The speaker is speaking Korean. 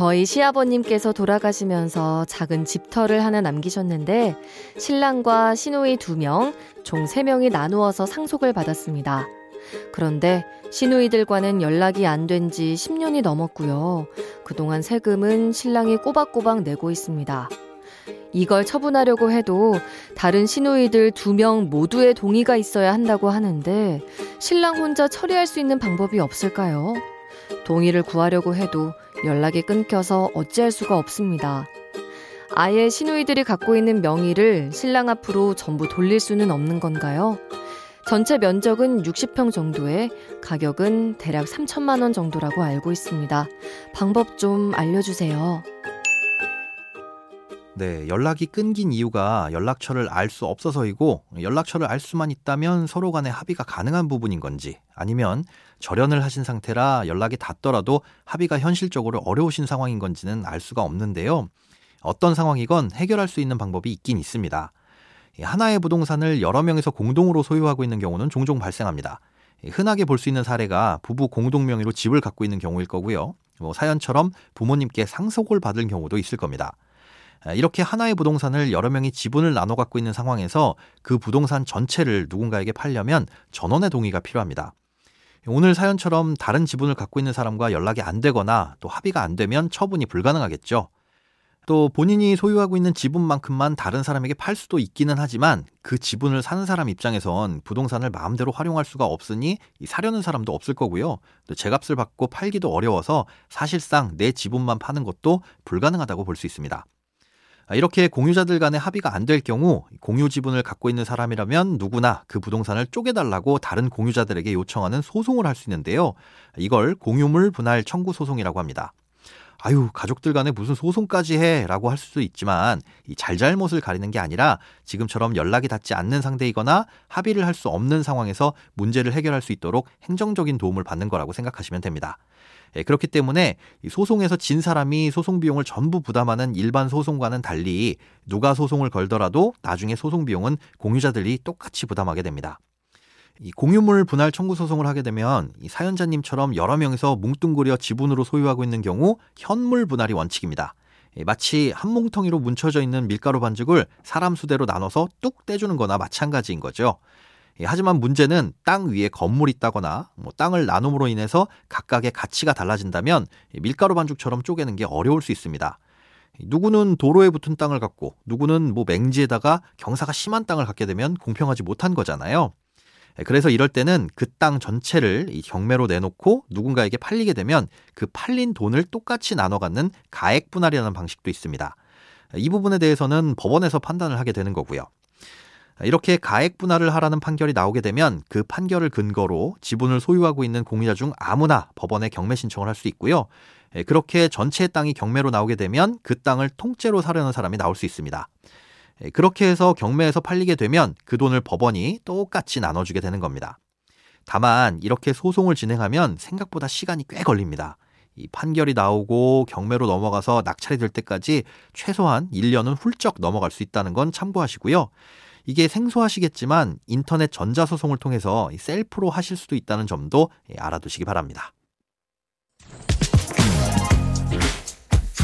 저희 시아버님께서 돌아가시면서 작은 집터를 하나 남기셨는데 신랑과 시누이 두 명, 총세 명이 나누어서 상속을 받았습니다. 그런데 시누이들과는 연락이 안 된 지 10년이 넘었고요. 그동안 세금은 신랑이 꼬박꼬박 내고 있습니다. 이걸 처분하려고 해도 다른 시누이들 두 명 모두의 동의가 있어야 한다고 하는데 신랑 혼자 처리할 수 있는 방법이 없을까요? 동의를 구하려고 해도 연락이 끊겨서 어찌할 수가 없습니다. 아예 시누이들이 갖고 있는 명의를 신랑 앞으로 전부 돌릴 수는 없는 건가요? 전체 면적은 60평 정도에 가격은 대략 3천만 원 정도라고 알고 있습니다. 방법 좀 알려주세요. 네, 연락이 끊긴 이유가 연락처를 알 수 없어서이고 연락처를 알 수만 있다면 서로 간에 합의가 가능한 부분인 건지 아니면 절연을 하신 상태라 연락이 닿더라도 합의가 현실적으로 어려우신 상황인 건지는 알 수가 없는데요. 어떤 상황이건 해결할 수 있는 방법이 있긴 있습니다. 하나의 부동산을 여러 명에서 공동으로 소유하고 있는 경우는 종종 발생합니다. 흔하게 볼 수 있는 사례가 부부 공동 명의로 집을 갖고 있는 경우일 거고요. 뭐 사연처럼 부모님께 상속을 받을 경우도 있을 겁니다. 이렇게 하나의 부동산을 여러 명이 지분을 나눠 갖고 있는 상황에서 그 부동산 전체를 누군가에게 팔려면 전원의 동의가 필요합니다. 오늘 사연처럼 다른 지분을 갖고 있는 사람과 연락이 안 되거나 또 합의가 안 되면 처분이 불가능하겠죠. 또 본인이 소유하고 있는 지분만큼만 다른 사람에게 팔 수도 있기는 하지만 그 지분을 사는 사람 입장에선 부동산을 마음대로 활용할 수가 없으니 사려는 사람도 없을 거고요. 또 제값을 받고 팔기도 어려워서 사실상 내 지분만 파는 것도 불가능하다고 볼 수 있습니다. 이렇게 공유자들 간의 합의가 안 될 경우 공유 지분을 갖고 있는 사람이라면 누구나 그 부동산을 쪼개달라고 다른 공유자들에게 요청하는 소송을 할 수 있는데요. 이걸 공유물 분할 청구 소송이라고 합니다. 아유, 가족들 간에 무슨 소송까지 해 라고 할 수도 있지만 이 잘잘못을 가리는 게 아니라 지금처럼 연락이 닿지 않는 상대이거나 합의를 할 수 없는 상황에서 문제를 해결할 수 있도록 행정적인 도움을 받는 거라고 생각하시면 됩니다. 예, 그렇기 때문에 소송에서 진 사람이 소송 비용을 전부 부담하는 일반 소송과는 달리 누가 소송을 걸더라도 나중에 소송 비용은 공유자들이 똑같이 부담하게 됩니다. 이 공유물 분할 청구 소송을 하게 되면 이 사연자님처럼 여러 명이서 뭉뚱그려 지분으로 소유하고 있는 경우 현물 분할이 원칙입니다. 예, 마치 한 뭉텅이로 뭉쳐져 있는 밀가루 반죽을 사람 수대로 나눠서 뚝 떼주는 거나 마찬가지인 거죠. 예, 하지만 문제는 땅 위에 건물이 있다거나 뭐 땅을 나눔으로 인해서 각각의 가치가 달라진다면 밀가루 반죽처럼 쪼개는 게 어려울 수 있습니다. 누구는 도로에 붙은 땅을 갖고 누구는 뭐 맹지에다가 경사가 심한 땅을 갖게 되면 공평하지 못한 거잖아요. 예, 그래서 이럴 때는 그 땅 전체를 이 경매로 내놓고 누군가에게 팔리게 되면 그 팔린 돈을 똑같이 나눠 갖는 가액 분할이라는 방식도 있습니다. 이 부분에 대해서는 법원에서 판단을 하게 되는 거고요. 이렇게 가액 분할을 하라는 판결이 나오게 되면 그 판결을 근거로 지분을 소유하고 있는 공유자 중 아무나 법원에 경매 신청을 할 수 있고요. 예, 그렇게 전체 땅이 경매로 나오게 되면 그 땅을 통째로 사려는 사람이 나올 수 있습니다. 예, 그렇게 해서 경매에서 팔리게 되면 그 돈을 법원이 똑같이 나눠주게 되는 겁니다. 다만 이렇게 소송을 진행하면 생각보다 시간이 꽤 걸립니다. 이 판결이 나오고 경매로 넘어가서 낙찰이 될 때까지 최소한 1년은 훌쩍 넘어갈 수 있다는 건 참고하시고요. 이게 생소하시겠지만 인터넷 전자소송을 통해서 셀프로 하실 수도 있다는 점도 예, 알아두시기 바랍니다.